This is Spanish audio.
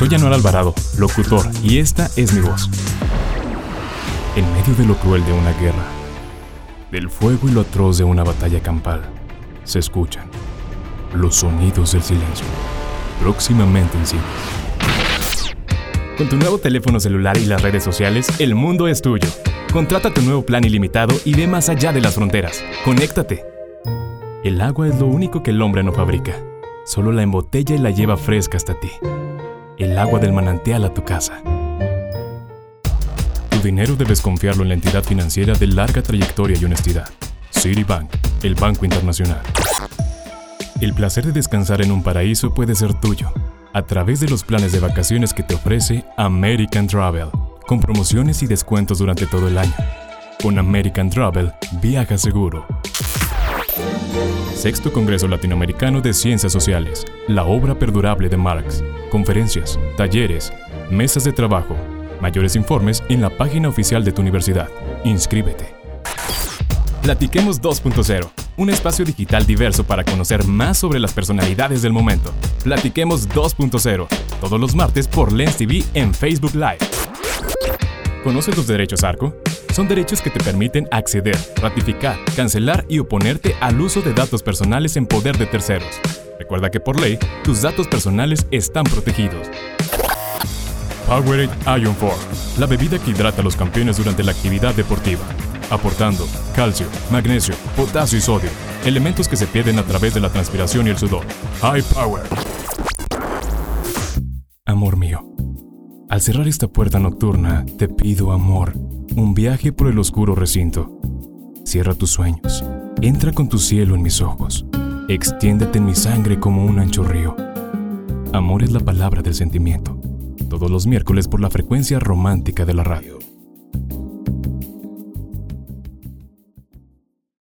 Soy Anual Alvarado, locutor, y esta es mi voz. En medio de lo cruel de una guerra, del fuego y lo atroz de una batalla campal, se escuchan los sonidos del silencio, próximamente en. Con tu nuevo teléfono celular y las redes sociales, el mundo es tuyo. Contrata tu nuevo plan ilimitado y ve más allá de las fronteras. Conéctate. El agua es lo único que el hombre no fabrica. Solo la embotella y la lleva fresca hasta ti. El agua del manantial a tu casa. Tu dinero debes confiarlo en la entidad financiera de larga trayectoria y honestidad. Citibank, el Banco Internacional. El placer de descansar en un paraíso puede ser tuyo a través de los planes de vacaciones que te ofrece American Travel, con promociones y descuentos durante todo el año. Con American Travel, viaja seguro. Sexto Congreso Latinoamericano de Ciencias Sociales, la obra perdurable de Marx, conferencias, talleres, mesas de trabajo. Mayores informes en la página oficial de tu universidad. Inscríbete. Platiquemos 2.0, un espacio digital diverso para conocer más sobre las personalidades del momento. Platiquemos 2.0, todos los martes por Lens TV en Facebook Live. ¿Conoces los derechos ARCO? Son derechos que te permiten acceder, ratificar, cancelar y oponerte al uso de datos personales en poder de terceros. Recuerda que por ley, tus datos personales están protegidos. Powerade Ion 4, la bebida que hidrata a los campeones durante la actividad deportiva aportando calcio, magnesio, potasio y sodio, elementos que se pierden a través de la transpiración y el sudor. High Power. Amor mío, al cerrar esta puerta nocturna, te pido amor, un viaje por el oscuro recinto. Cierra tus sueños, entra con tu cielo en mis ojos, extiéndete en mi sangre como un ancho río. Amor es la palabra del sentimiento. Todos los miércoles por la frecuencia romántica de la radio.